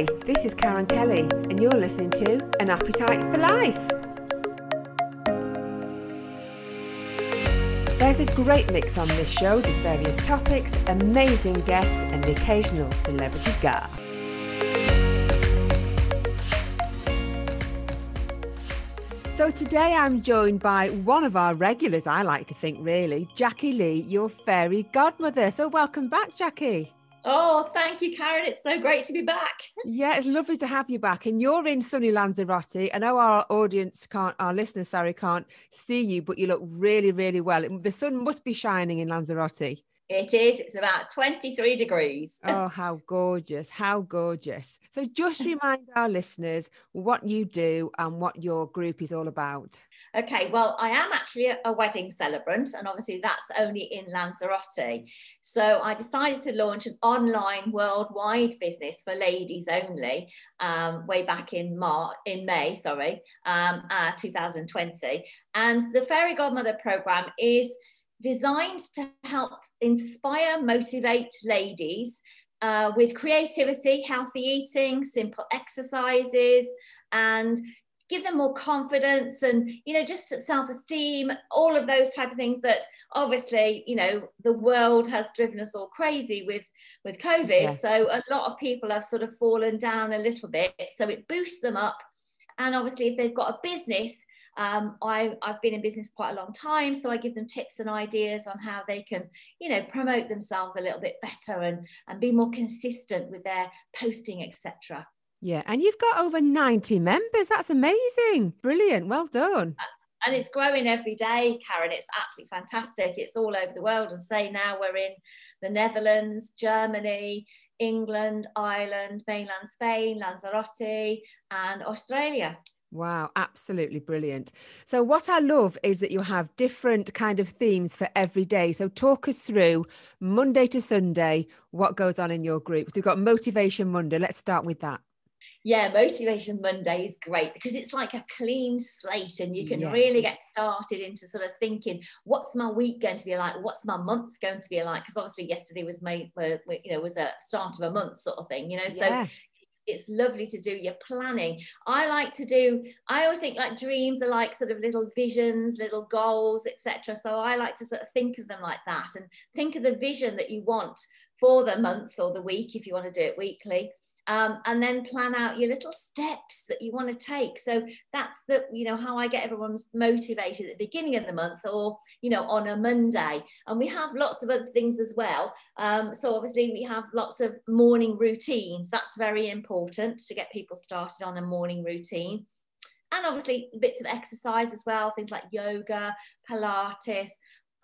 Hi, this is Karen Kelly, and you're listening to An Appetite for Life. There's a great mix on this show with various topics, amazing guests, and the occasional celebrity guest. So today I'm joined by one of our regulars, I like to think, really, Jackie Lee, your fairy godmother. So welcome back, Jackie. Oh, thank you, Karen. It's so great to be back. Yeah, it's lovely to have you back. And you're in sunny Lanzarote. I know our audience can't, our listeners, sorry, can't see you, but you look really, really well. The sun must be shining in Lanzarote. It is. It's about 23 degrees. oh, how gorgeous. How gorgeous. So just remind our listeners what you do and what your group is all about. Okay, well, I am actually a wedding celebrant, and obviously that's only in Lanzarote. So I decided to launch an online worldwide business for ladies only um, way back in March, in May, sorry, um, uh, 2020. And the Fairy Godmother program is designed to help inspire, motivate ladies uh, with creativity, healthy eating, simple exercises, and give them more confidence and you know just self-esteem all of those type of things that obviously you know the world has driven us all crazy with with covid yeah. so a lot of people have sort of fallen down a little bit so it boosts them up and obviously if they've got a business um, I, I've been in business quite a long time, so I give them tips and ideas on how they can, you know, promote themselves a little bit better and, and be more consistent with their posting, etc. Yeah, and you've got over 90 members. That's amazing. Brilliant. Well done. And it's growing every day, Karen. It's absolutely fantastic. It's all over the world. And say now we're in the Netherlands, Germany, England, Ireland, mainland Spain, Lanzarote, and Australia. Wow, absolutely brilliant. So what I love is that you have different kind of themes for every day. So talk us through Monday to Sunday what goes on in your group. So we've got Motivation Monday. Let's start with that. Yeah, Motivation Monday is great because it's like a clean slate and you can yeah. really get started into sort of thinking, what's my week going to be like? What's my month going to be like? Because obviously yesterday was made, uh, you know, was a start of a month sort of thing, you know. So yeah it's lovely to do your planning i like to do i always think like dreams are like sort of little visions little goals etc so i like to sort of think of them like that and think of the vision that you want for the month or the week if you want to do it weekly um, and then plan out your little steps that you want to take. So that's the, you know, how I get everyone motivated at the beginning of the month or, you know, on a Monday. And we have lots of other things as well. Um, so obviously we have lots of morning routines. That's very important to get people started on a morning routine and obviously bits of exercise as well, things like yoga, Pilates,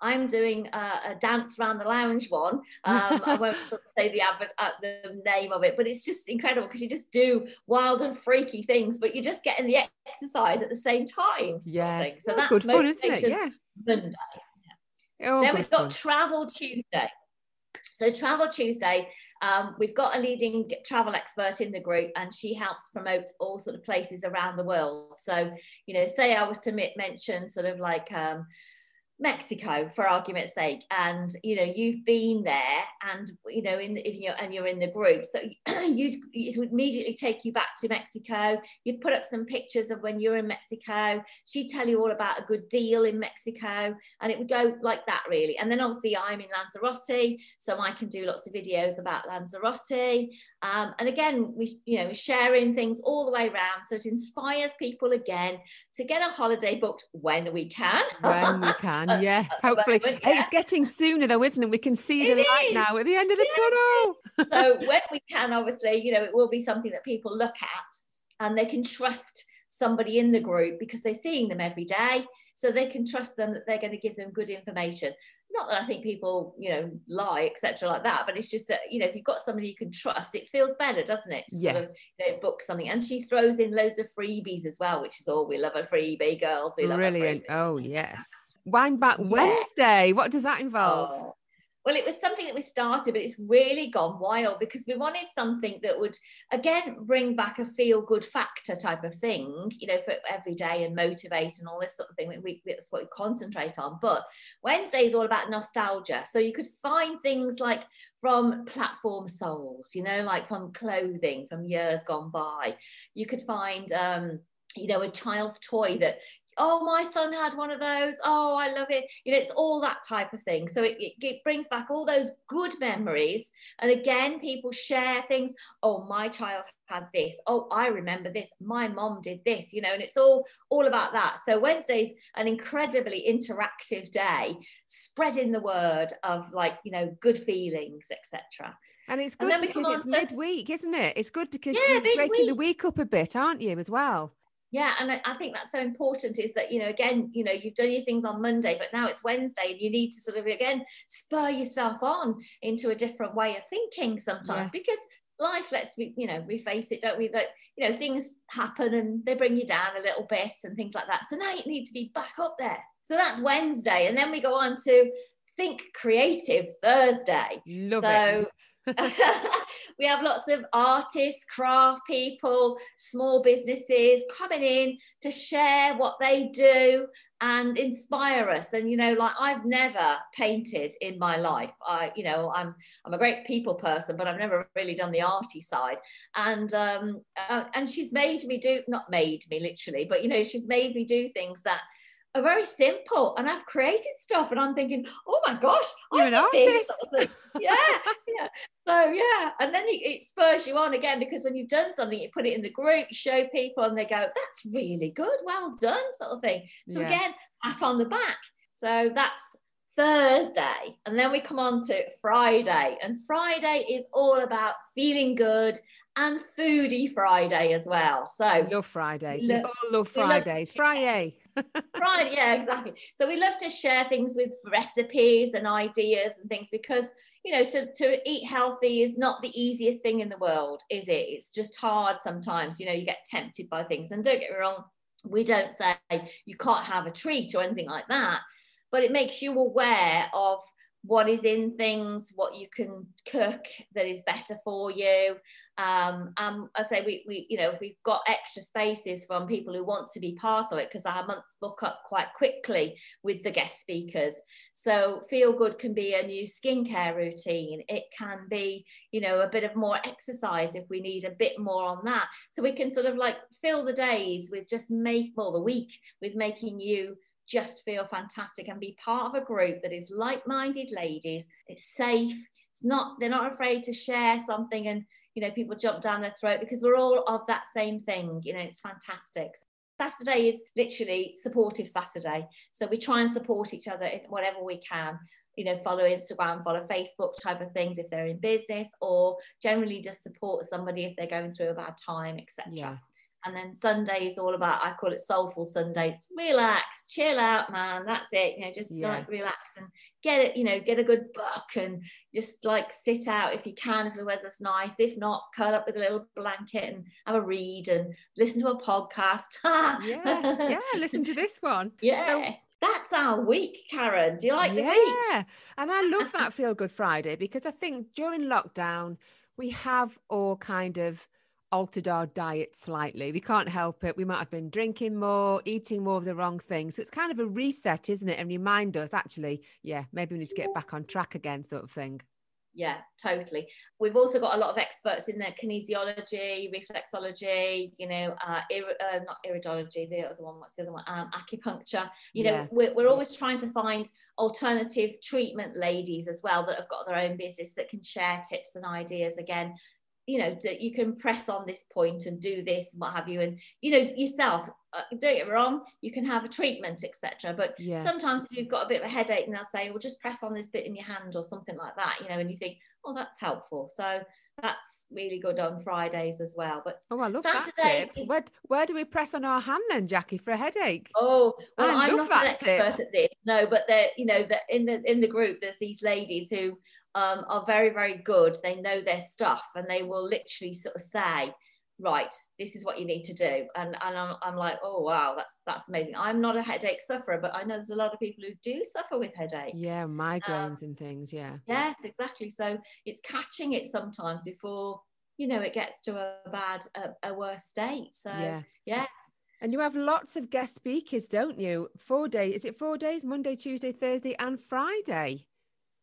I'm doing a, a, dance around the lounge one. Um, I won't sort of say the advert, uh, the name of it, but it's just incredible because you just do wild and freaky things, but you're just getting the exercise at the same time. Yeah, so oh, that's good fun, isn't it? Yeah. Monday. Oh, then we've got fun. Travel Tuesday. So Travel Tuesday, um, we've got a leading travel expert in the group, and she helps promote all sort of places around the world. So you know, say I was to mention sort of like. Um, Mexico, for argument's sake, and you know you've been there, and you know in if you and you're in the group, so you'd it would immediately take you back to Mexico. You'd put up some pictures of when you're in Mexico. She'd tell you all about a good deal in Mexico, and it would go like that really. And then obviously I'm in Lanzarote, so I can do lots of videos about Lanzarote. Um, and again, we you know sharing things all the way around, so it inspires people again to get a holiday booked when we can. When we can yes. Hopefully. yeah. It's getting sooner though, isn't it? We can see the it light is. now at the end of the tunnel. so when we can, obviously, you know, it will be something that people look at and they can trust somebody in the group because they're seeing them every day. So they can trust them that they're going to give them good information. Not that I think people, you know, lie, etc., like that, but it's just that, you know, if you've got somebody you can trust, it feels better, doesn't it? To yeah. sort of you know, book something. And she throws in loads of freebies as well, which is all we love a freebie, girls. We love Brilliant. Oh, yes. Wine Back yeah. Wednesday. What does that involve? Oh. Well, it was something that we started, but it's really gone wild because we wanted something that would, again, bring back a feel good factor type of thing, you know, for every day and motivate and all this sort of thing. We, that's what we concentrate on. But Wednesday is all about nostalgia. So you could find things like from platform soles, you know, like from clothing from years gone by. You could find, um, you know, a child's toy that oh my son had one of those. Oh i love it. You know it's all that type of thing. So it, it, it, brings back all those good memories. And again people share things. Oh my child had this. Oh i remember this. My mom did this you know and it's all all about that. So wednesday's an incredibly interactive day spreading the word of like you know good feelings etc and it's good and because it's midweek, isn't it? It's good because yeah, you're breaking the week up a bit, aren't you, as well? Yeah and I, think that's so important is that you know again you know you've done your things on monday but now it's wednesday and you need to sort of again spur yourself on into a different way of thinking sometimes yeah. because life let's we you know we face it don't we that you know things happen and they bring you down a little bit and things like that so now you need to be back up there so that's wednesday and then we go on to think creative thursday Love so it. we have lots of artists, craft people, small businesses coming in to share what they do and inspire us. And you know like i've never painted in my life. I you know i'm i'm a great people person but i've never really done the arty side. And um uh, and she's made me do not made me literally but you know she's made me do things that are very simple and I've created stuff and I'm thinking, oh my gosh, You're I did this. yeah, yeah. So yeah, and then it spurs you on again because when you've done something, you put it in the group, show people, and they go, "That's really good, well done," sort of thing. So yeah. again, pat on the back. So that's Thursday, and then we come on to Friday, and Friday is all about feeling good and foodie Friday as well. So love Friday. Lo- oh, we all love Fridays. Friday. Right yeah exactly. So we love to share things with recipes and ideas and things because you know to, to eat healthy is not the easiest thing in the world is it? It's just hard sometimes you know you get tempted by things. And don't get me wrong we don't say you can't have a treat or anything like that but it makes you aware of what is in things, what you can cook that is better for you. Um, and I say we, we, you know, we've got extra spaces from people who want to be part of it because our months book up quite quickly with the guest speakers. So feel good can be a new skincare routine. It can be, you know, a bit of more exercise if we need a bit more on that. So we can sort of like fill the days with just make, well, the week with making you just feel fantastic and be part of a group that is like-minded ladies. It's safe. It's not they're not afraid to share something and you know people jump down their throat because we're all of that same thing. You know it's fantastic. Saturday is literally supportive saturday. So we try and support each other in whatever we can. You know follow instagram follow facebook type of things if they're in business or generally just support somebody if they're going through a bad time etc yeah. And then Sunday is all about, I call it soulful Sundays. Relax, chill out, man. That's it. You know, just yeah. like relax and get it, you know, get a good book and just like sit out if you can, if the weather's nice. If not, curl up with a little blanket and have a read and listen to a podcast. yeah, yeah, listen to this one. Yeah. So, that's our week, Karen. Do you like yeah. the week? Yeah. And I love that Feel Good Friday because I think during lockdown, we have all kind of altered our diet slightly. We can't help it. We might have been drinking more, eating more of the wrong things. So it's kind of a reset, isn't it? And remind us actually, yeah, maybe we need to get back on track again, sort of thing. Yeah, totally. We've also got a lot of experts in there kinesiology, reflexology, you know, uh, ir- uh, not iridology, the other one, what's the other one? Um, acupuncture. You know, yeah. we're, we're always trying to find alternative treatment ladies as well that have got their own business that can share tips and ideas again you know that you can press on this point and do this and what have you and you know yourself uh, don't get me wrong you can have a treatment etc but yeah. sometimes if you've got a bit of a headache and they'll say well just press on this bit in your hand or something like that you know and you think oh that's helpful so that's really good on Fridays as well. But oh, I love Saturday that tip. Is... Where, where do we press on our hand then, Jackie, for a headache? Oh, well, I am not an expert tip. at this. No, but they're you know that in the in the group there's these ladies who um, are very, very good. They know their stuff and they will literally sort of say, right this is what you need to do. And and I'm, I'm like oh wow that's that's amazing. I'm not a headache sufferer but i know there's a lot of people who do suffer with headaches. Yeah migraines um, and things yeah. yes exactly. So it's catching it sometimes before you know it gets to a bad a, a worse state. So yeah. yeah. And you have lots of guest speakers don't you? Four days is it four days? Monday tuesday thursday and friday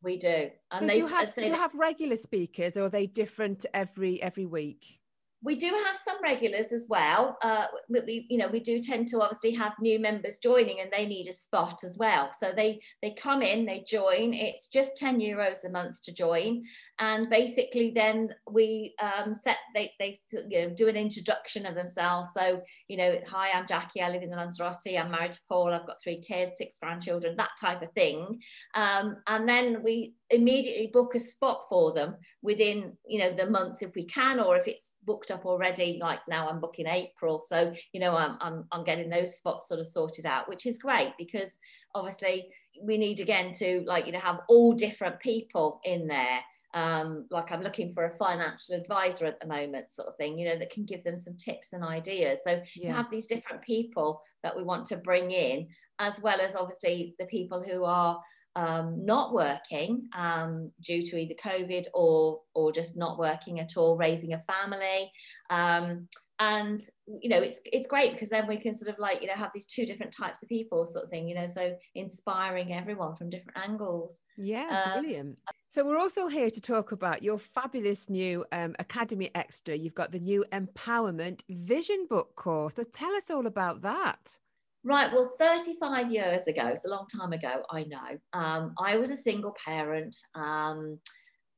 we do and so they, do you have, do you have regular speakers or are they different every every week we do have some regulars as well. Uh, we, we, you know, we do tend to obviously have new members joining, and they need a spot as well. So they they come in, they join. It's just ten euros a month to join, and basically then we um, set they they you know do an introduction of themselves. So you know, hi, I'm Jackie. I live in the Lanzarote. I'm married to Paul. I've got three kids, six grandchildren, that type of thing. Um, and then we immediately book a spot for them within you know the month if we can or if it's booked up already like now i'm booking april so you know i'm i'm, I'm getting those spots sort of sorted out which is great because obviously we need again to like you know have all different people in there um, like I'm looking for a financial advisor at the moment, sort of thing, you know, that can give them some tips and ideas. So yeah. you have these different people that we want to bring in, as well as obviously the people who are um, not working um, due to either COVID or or just not working at all, raising a family. Um, and you know it's it's great because then we can sort of like you know have these two different types of people sort of thing you know so inspiring everyone from different angles yeah um, brilliant so we're also here to talk about your fabulous new um, academy extra you've got the new empowerment vision book course so tell us all about that Right, well, 35 years ago, it's a long time ago, I know. Um, I was a single parent, um,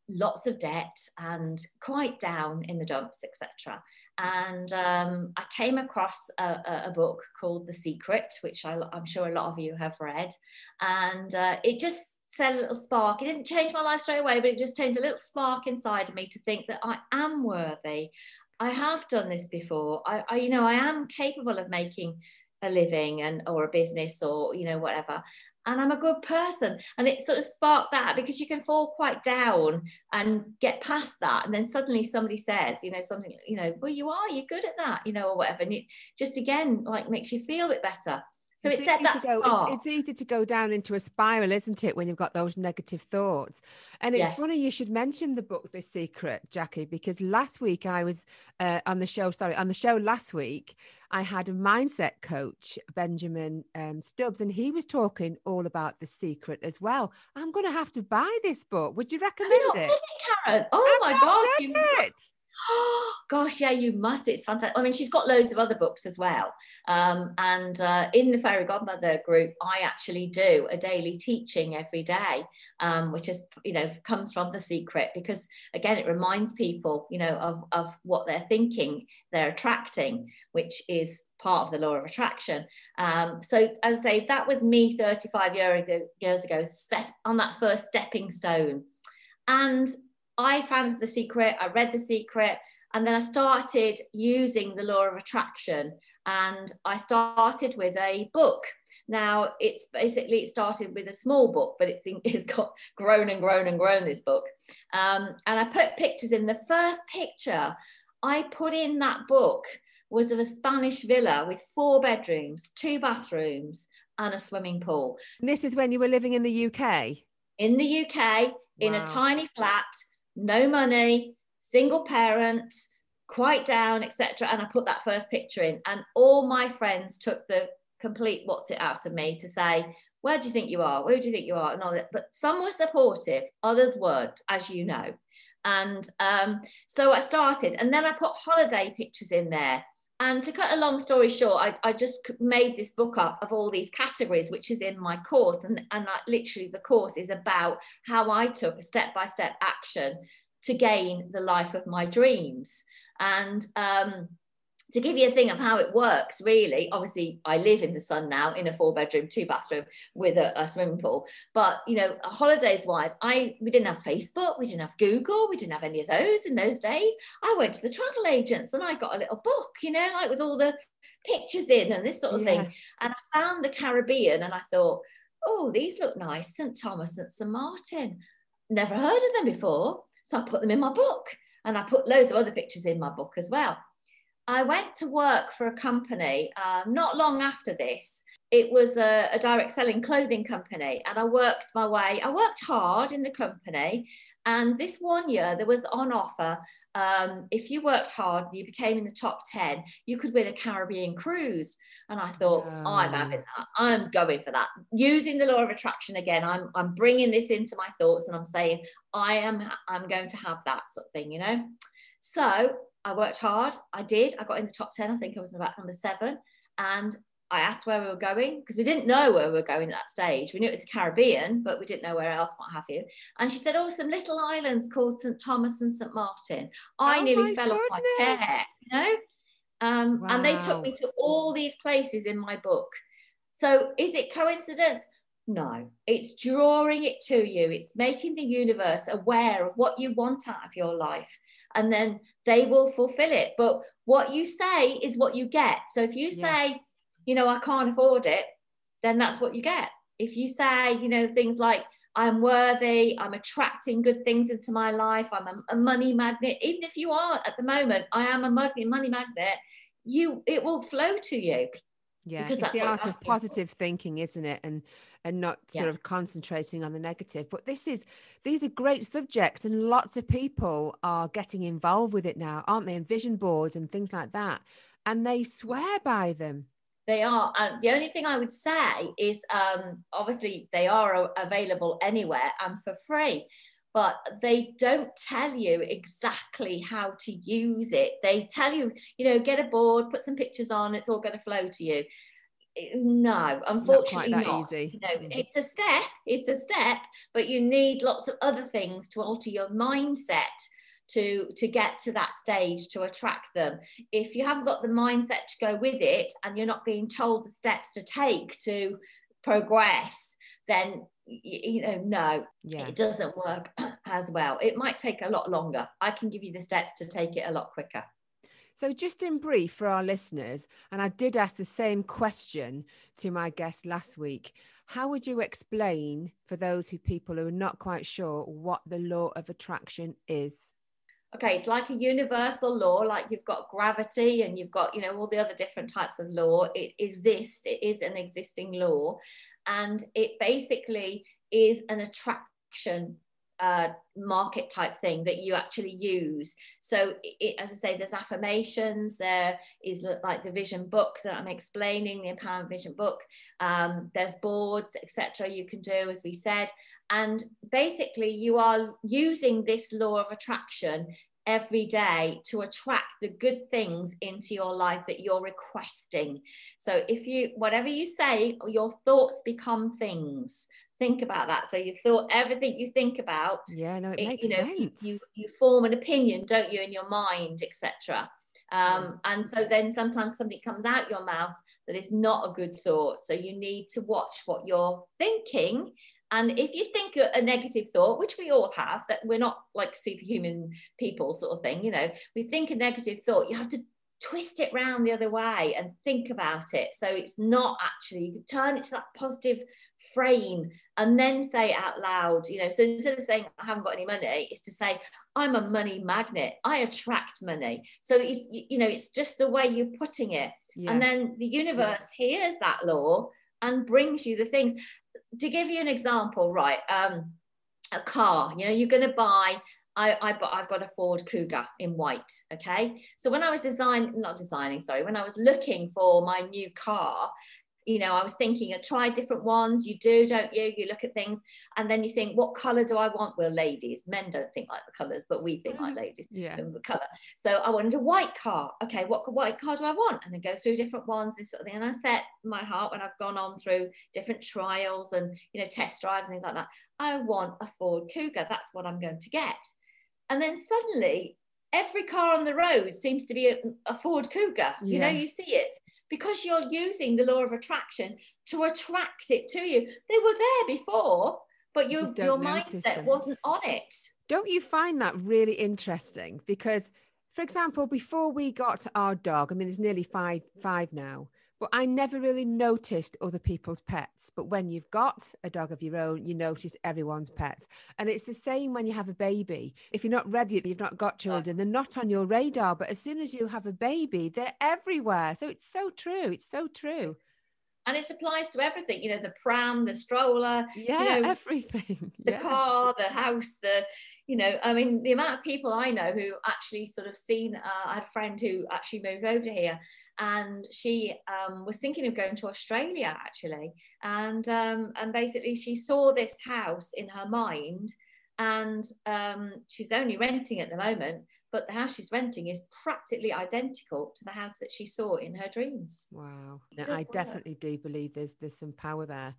lots of debt, and quite down in the dumps, etc. And um, I came across a, a, book called The Secret, which I, am sure a lot of you have read. And uh, it just set a little spark. It didn't change my life straight away, but it just changed a little spark inside of me to think that I am worthy. I have done this before. I, I you know, I am capable of making a living and or a business or you know whatever and I'm a good person. And it sort of sparked that because you can fall quite down and get past that. And then suddenly somebody says, you know, something, you know, well, you are, you're good at that, you know, or whatever. And it just again, like makes you feel a bit better. So it's, it's that go, it's, it's, easy to go down into a spiral, isn't it, when you've got those negative thoughts? And it's yes. funny you should mention the book, The Secret, Jackie, because last week I was uh, on the show, sorry, on the show last week, I had a mindset coach, Benjamin um, Stubbs, and he was talking all about The Secret as well. I'm going to have to buy this book. Would you recommend it? it? Karen. Oh I've my God. You... It oh, gosh, yeah, you must. It's fantastic. I mean, she's got loads of other books as well. Um, and uh, in the Fairy Godmother group, I actually do a daily teaching every day, um, which is, you know, comes from the secret because, again, it reminds people, you know, of, of what they're thinking, they're attracting, which is part of the law of attraction. Um, so, as I say, that was me 35 year ago, years ago, on that first stepping stone. And I found the secret, I read the secret, and then I started using the law of attraction. And I started with a book. Now it's basically it started with a small book, but it's, it's got grown and grown and grown this book. Um, and I put pictures in. The first picture I put in that book was of a Spanish villa with four bedrooms, two bathrooms, and a swimming pool. And this is when you were living in the UK? In the UK, wow. in a tiny flat no money, single parent, quite down, etc. And I put that first picture in, and all my friends took the complete what's it out of me to say, where do you think you are? Where do you think you are? And all that. But some were supportive, others weren't, as you know. And um, so I started, and then I put holiday pictures in there. And to cut a long story short, I, I just made this book up of all these categories, which is in my course. And, and I, literally, the course is about how I took a step by step action to gain the life of my dreams. And um, to give you a thing of how it works, really, obviously, I live in the sun now in a four bedroom, two bathroom with a, a, swimming pool. But you know, holidays wise, I we didn't have Facebook, we didn't have Google, we didn't have any of those in those days. I went to the travel agents and I got a little book, you know, like with all the pictures in and this sort of yeah. thing. And I found the Caribbean and I thought, oh, these look nice, St. Thomas and St. Martin. Never heard of them before. So I put them in my book and I put loads of other pictures in my book as well. I went to work for a company uh, not long after this. It was a, a direct selling clothing company, and I worked my way. I worked hard in the company, and this one year there was on offer. Um, if you worked hard, and you became in the top 10, you could win a Caribbean cruise. And I thought. I'm having that. I'm going for that. Using the law of attraction again, I'm, I'm bringing this into my thoughts and I'm saying, I am, I'm going to have that sort of thing, you know? So I worked hard. I did. I got in the top 10. I think I was about number seven. And I asked where we were going because we didn't know where we were going at that stage. We knew it was Caribbean, but we didn't know where else, what have you. And she said, Oh, some little islands called St. Thomas and St. Martin. I oh nearly fell goodness. off my chair, you know? Um, wow. And they took me to all these places in my book. So is it coincidence? No, it's drawing it to you. It's making the universe aware of what you want out of your life. And then they will fulfill it. But what you say is what you get. So if you say, you know, I can't afford it, then that's what you get. If you say, you know, things like, I'm worthy, I'm attracting good things into my life, I'm a, a money magnet, even if you aren't at the moment, I am a money, money magnet, you it will flow to you. Yeah, because it's the art of positive for. thinking, isn't it? And and not sort yeah. of concentrating on the negative. But this is these are great subjects, and lots of people are getting involved with it now, aren't they? And vision boards and things like that, and they swear by them. They are. And the only thing I would say is um, obviously they are available anywhere and for free, but they don't tell you exactly how to use it. They tell you, you know, get a board, put some pictures on, it's all going to flow to you. No, unfortunately not. not. Easy. You know, mm. it's a step, it's a step, but you need lots of other things to alter your mindset to to get to that stage to attract them if you haven't got the mindset to go with it and you're not being told the steps to take to progress then you know no yeah. it doesn't work as well it might take a lot longer i can give you the steps to take it a lot quicker so, just in brief for our listeners, and I did ask the same question to my guest last week how would you explain for those who people who are not quite sure what the law of attraction is? okay it's like a universal law like you've got gravity and you've got you know all the other different types of law it exists it is an existing law and it basically is an attraction uh, market type thing that you actually use. So, it, as I say, there's affirmations. There is like the vision book that I'm explaining, the Empowerment Vision book. Um, there's boards, etc. You can do, as we said, and basically, you are using this law of attraction every day to attract the good things into your life that you're requesting. So if you whatever you say, your thoughts become things. Think about that. So you thought everything you think about, yeah, no, it, it makes you know, sense. You, you form an opinion, don't you, in your mind, etc. Um, and so then sometimes something comes out your mouth that is not a good thought. So you need to watch what you're thinking and if you think a negative thought, which we all have, that we're not like superhuman people, sort of thing, you know, we think a negative thought, you have to twist it round the other way and think about it. So it's not actually, you can turn it to that positive frame and then say it out loud, you know. So instead of saying, I haven't got any money, it's to say, I'm a money magnet, I attract money. So it's, you know, it's just the way you're putting it. Yeah. And then the universe yeah. hears that law and brings you the things to give you an example, right? Um, a car, you know, you're going to buy. I, I, I've got a Ford Cougar in white. Okay. So when I was designing, not designing, sorry, when I was looking for my new car, you know, I was thinking, I try different ones. You do, don't you? You look at things and then you think, what color do I want? Well, ladies, men don't think like the colors, but we think like mm-hmm. ladies. Yeah. The color. So I wanted a white car. Okay, what white car do I want? And then go through different ones, this sort of thing. And I set my heart when I've gone on through different trials and you know test drives and things like that. I want a Ford Cougar. That's what I'm going to get. And then suddenly every car on the road seems to be a, a Ford. Yeah. You know, you see it because you're using the law of attraction to attract it to you. They were there before, but your, your mindset wasn't on it. Don't you find that really interesting? Because, for example, before we got our dog, I mean, it's nearly five five now. But I never really noticed other people's pets. But when you've got a dog of your own, you notice everyone's pets. And it's the same when you have a baby. If you're not ready, you've not got children, they're not on your radar. But as soon as you have a baby, they're everywhere. So it's so true. It's so true and it applies to everything you know the pram the stroller yeah you know, everything the yeah. car the house the you know i mean the amount of people i know who actually sort of seen uh, i had a friend who actually moved over here and she um, was thinking of going to australia actually and um, and basically she saw this house in her mind and um, she's only renting at the moment but the house she's renting is practically identical to the house that she saw in her dreams. Wow. I work. definitely do believe there's there's some power there.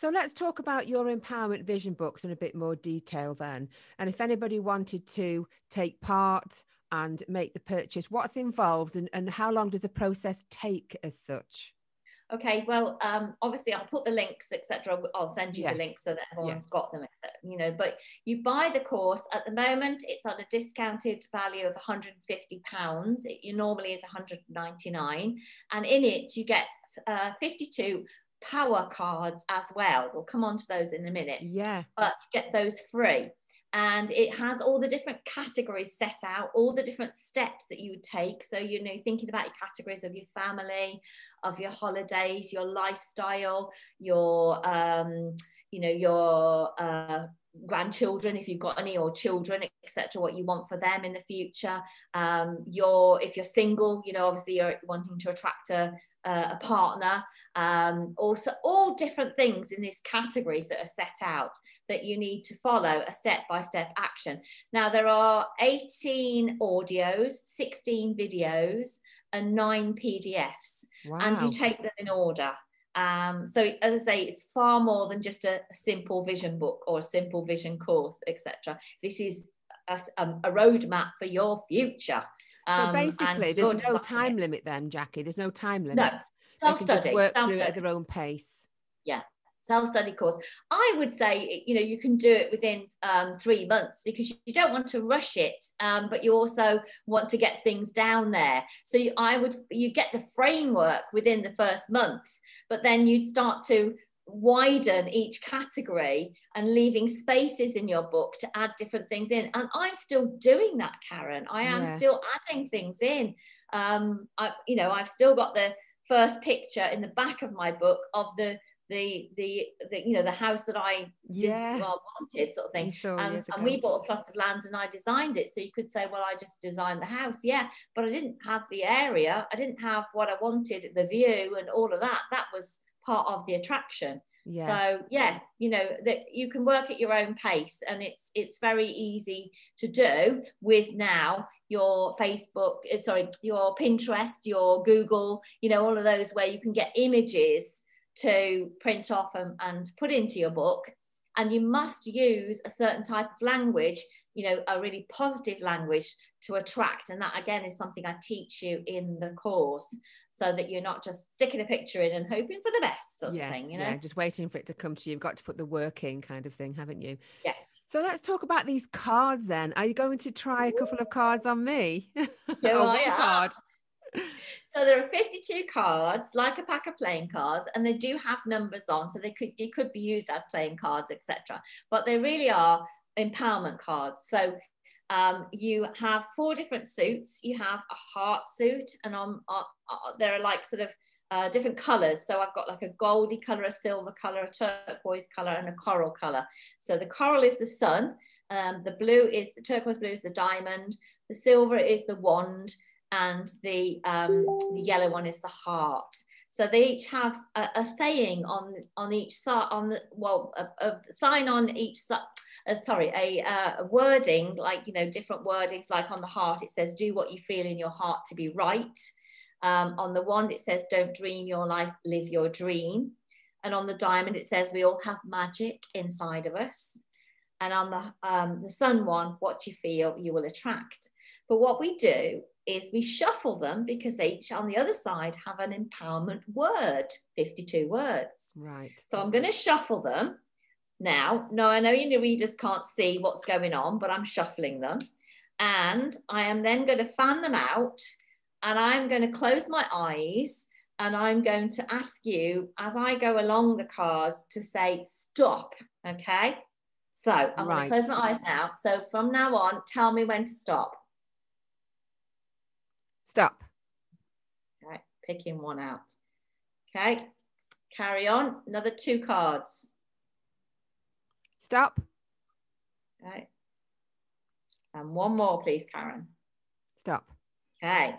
So let's talk about your empowerment vision books in a bit more detail then. And if anybody wanted to take part and make the purchase, what's involved and, and how long does the process take as such? okay well um, obviously i'll put the links etc i'll send you yeah. the links so that everyone's yeah. got them etc you know. But you buy the course. At the moment it's on a discounted value of 150. Pounds it you normally is 199. And in it you get uh, 52 power cards as well. We'll come on to those in a minute. Yeah. But get those free and it has all the different categories set out all the different steps that you would take. So you know thinking about your categories of your family of your holidays your lifestyle your um you know your uh grandchildren if you've got any or children etc what you want for them in the future. Um your if you're single you know obviously you're wanting to attract a uh, a partner, um, also all different things in these categories that are set out that you need to follow a step by step action. Now, there are 18 audios, 16 videos, and nine PDFs, wow. and you take them in order. Um, so, as I say, it's far more than just a, simple vision book or a simple vision course, etc. This is a, um, a roadmap for your future. Um, so basically, there's no time it. limit then, Jackie. There's no time limit. No, self-study. Work self-study. through it at their own pace. Yeah, self-study course. I would say, you know, you can do it within um, three months because you don't want to rush it, um, but you also want to get things down there. So you, I would, you get the framework within the first month, but then you'd start to widen each category and leaving spaces in your book to add different things in. And I'm still doing that, Karen. I am yeah. still adding things in. Um, I, you know, I've still got the first picture in the back of my book of the the the, the you know the house that I yeah. well, wanted sort of thing. And, and we bought a plot of land and I designed it. So you could say, well, I just designed the house, yeah, but I didn't have the area. I didn't have what I wanted, the view and all of that. That was part of the attraction. Yeah. So yeah, you know that you can work at your own pace, and it's it's very easy to do with now your Facebook, uh, sorry, your Pinterest, your Google, you know, all of those where you can get images to print off and, and put into your book. And you must use a certain type of language, you know, a really positive language to attract. And that again is something I teach you in the course so that you're not just sticking a picture in and hoping for the best sort yes, of thing, you know? Yeah, just waiting for it to come to you. You've got to put the work in kind of thing, haven't you? Yes. So let's talk about these cards then. Are you going to try a couple of cards on me? Yeah, oh, I card. So there are 52 cards, like a pack of playing cards, and they do have numbers on, so they could it could be used as playing cards, etc. But they really are empowerment cards. So um, you have four different suits. You have a heart suit, and on, uh, uh, there are like sort of uh, different colors. So I've got like a goldy color, a silver color, a turquoise color, and a coral color. So the coral is the sun, um, the blue is the turquoise blue is the diamond, the silver is the wand, and the um, the yellow one is the heart. So they each have a, a saying on on each on the well a, a sign on each uh, sorry, a, uh, a wording like, you know, different wordings, like on the heart, it says, do what you feel in your heart to be right. Um, on the wand, it says, don't dream your life, live your dream. And on the diamond, it says, we all have magic inside of us. And on the, um, the sun one, what you feel, you will attract. But what we do is we shuffle them because they each on the other side have an empowerment word, 52 words. Right. So I'm going to shuffle them now. No, I know your readers can't see what's going on, but I'm shuffling them. And I am then going to fan them out and I'm going to close my eyes and I'm going to ask you as I go along the cards to say stop. Okay. So I'm right. going to close my eyes now. So from now on, tell me when to stop. Stop. Okay, picking one out. Okay, carry on. Another two cards. Stop. Okay. And one more, please, Karen. Stop. Okay.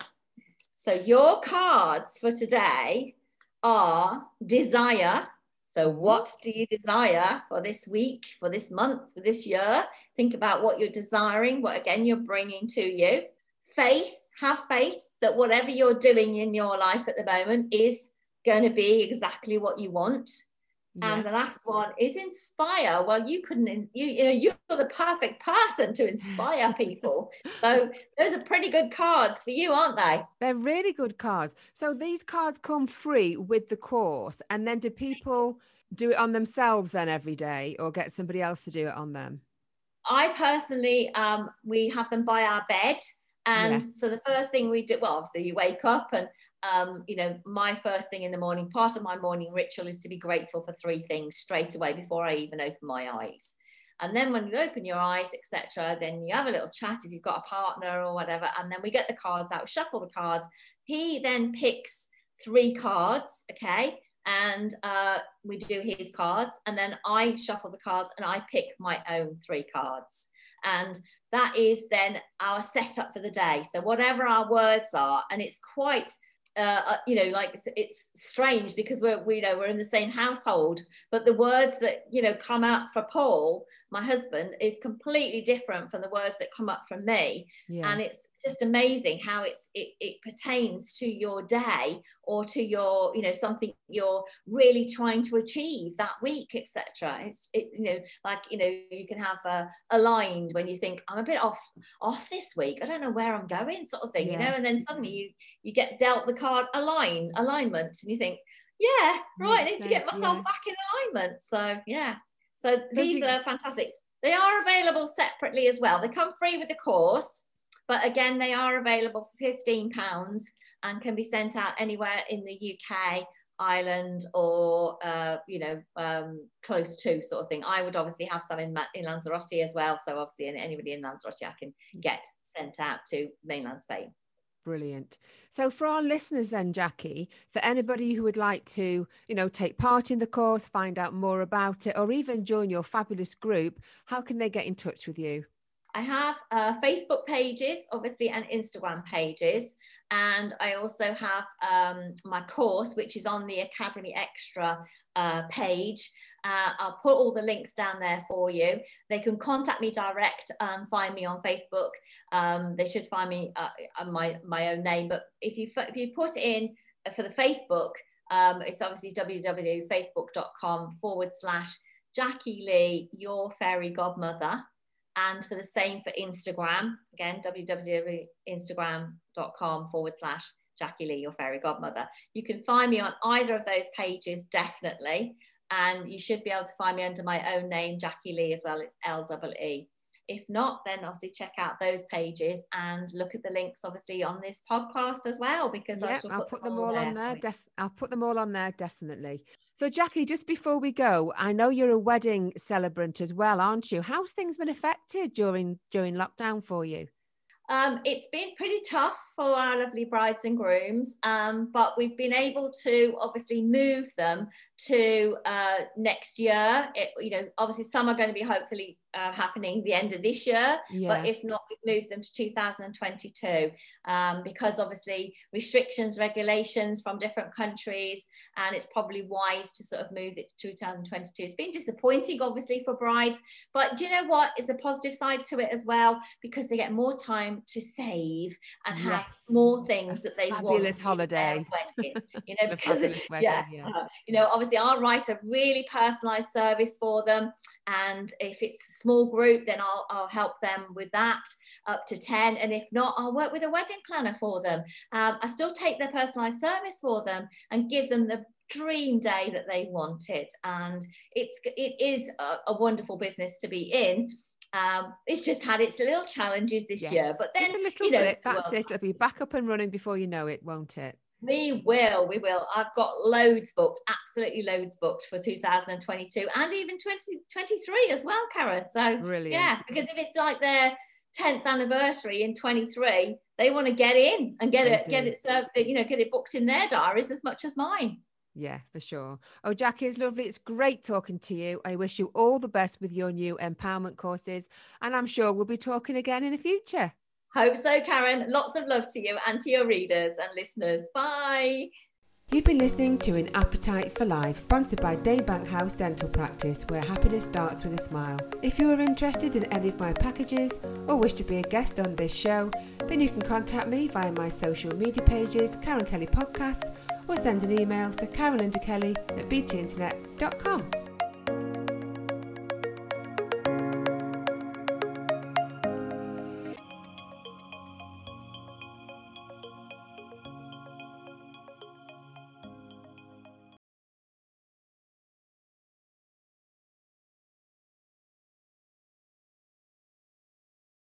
So your cards for today are desire. So what do you desire for this week, for this month, for this year? Think about what you're desiring, what again you're bringing to you. Faith, have faith that whatever you're doing in your life at the moment is going to be exactly what you want. Yeah. And the last one is inspire. Well, you couldn't, you, you know, you're the perfect person to inspire people. so those are pretty good cards for you, aren't they? They're really good cards. So these cards come free with the course. And then do people do it on themselves then every day or get somebody else to do it on them? I personally, um, we have them by our bed. And yeah. so the first thing we do, well, obviously you wake up and um, you know, my first thing in the morning, part of my morning ritual is to be grateful for three things straight away before I even open my eyes. And then when you open your eyes, etc., then you have a little chat if you've got a partner or whatever. And then we get the cards out, shuffle the cards. He then picks three cards, okay? And uh, we do his cards. And then I shuffle the cards and I pick my own three cards. And that is then our setup for the day. So whatever our words are, and it's quite uh, uh, you know, like it's, it's, strange because we're, we, you know, we're in the same household, but the words that, you know, come out for Paul, my husband, is completely different from the words that come up from me. Yeah. And it's just amazing how it's, it, it pertains to your day or to your, you know, something you're really trying to achieve that week, etc. It's, it, you know, like, you know, you can have uh, aligned when you think I'm a bit off, off this week. I don't know where I'm going sort of thing, yeah. you know, and then suddenly you, you get dealt the card align alignment and you think yeah right i need to get myself yeah. back in alignment so yeah so these are fantastic they are available separately as well they come free with the course but again they are available for 15 pounds and can be sent out anywhere in the uk Ireland or uh, you know um, close to sort of thing. I would obviously have some in in Lanzarote as well. So obviously, anybody in Lanzarote I can get sent out to mainland Spain. Brilliant. So for our listeners then, Jackie, for anybody who would like to, you know, take part in the course, find out more about it, or even join your fabulous group, how can they get in touch with you? I have uh, Facebook pages, obviously, and Instagram pages. And I also have um, my course, which is on the Academy Extra uh, page. Uh, I'll put all the links down there for you. They can contact me direct and find me on Facebook. Um, they should find me uh, my my own name. But if you if you put in for the Facebook, um, it's obviously www.facebook.com forward slash Jackie Lee, your fairy godmother. And for the same for Instagram, again, www.instagram.com forward slash Jackie Lee, your fairy godmother. You can find me on either of those pages, definitely. And you should be able to find me under my own name, Jackie Lee, as well. It's L E E. If not, then obviously check out those pages and look at the links, obviously, on this podcast as well, because yep, I'll put them, them all, on there. Def- I'll put them all on there, definitely. So, Jackie, just before we go, I know you're a wedding celebrant as well, aren't you? How's things been affected during during lockdown for you? Um, it's been pretty tough for our lovely brides and grooms, um, but we've been able to obviously move them to uh, next year. It, you know, obviously some are going to be hopefully uh, happening the end of this year, yeah. but if not, we've moved them to 2022 um, because obviously restrictions, regulations from different countries, and it's probably wise to sort of move it to 2022. It's been disappointing, obviously, for brides, but do you know what is a positive side to it as well because they get more time to save and yes. have more things that they Fabulous want. holiday, wedding, you know, because wedding, yeah, yeah. Uh, you know, obviously I'll write a really personalised service for them, and if it's small group, then I'll, I'll help them with that up to 10. And if not, I'll work with a wedding planner for them. Um, I still take their personalized service for them and give them the dream day that they wanted. And it's, it is a, a wonderful business to be in. Um, it's just had its little challenges this yes. year, but then, you know, bit, that's it. It'll be back up and running before you know it, won't it? We will, we will. I've got loads booked, absolutely loads booked for 2022 and even 2023 as well, Karen. So, Brilliant. yeah, because if it's like their 10th anniversary in 23, they want to get in and get they it, do. get it served, you know, get it booked in their diaries as much as mine. Yeah, for sure. Oh, Jackie, it's lovely. It's great talking to you. I wish you all the best with your new empowerment courses, and I'm sure we'll be talking again in the future. Hope so, Karen. Lots of love to you and to your readers and listeners. Bye. You've been listening to An Appetite for Life, sponsored by Daybank House Dental Practice, where happiness starts with a smile. If you are interested in any of my packages or wish to be a guest on this show, then you can contact me via my social media pages, Karen Kelly Podcasts, or send an email to kelly at btinternet.com.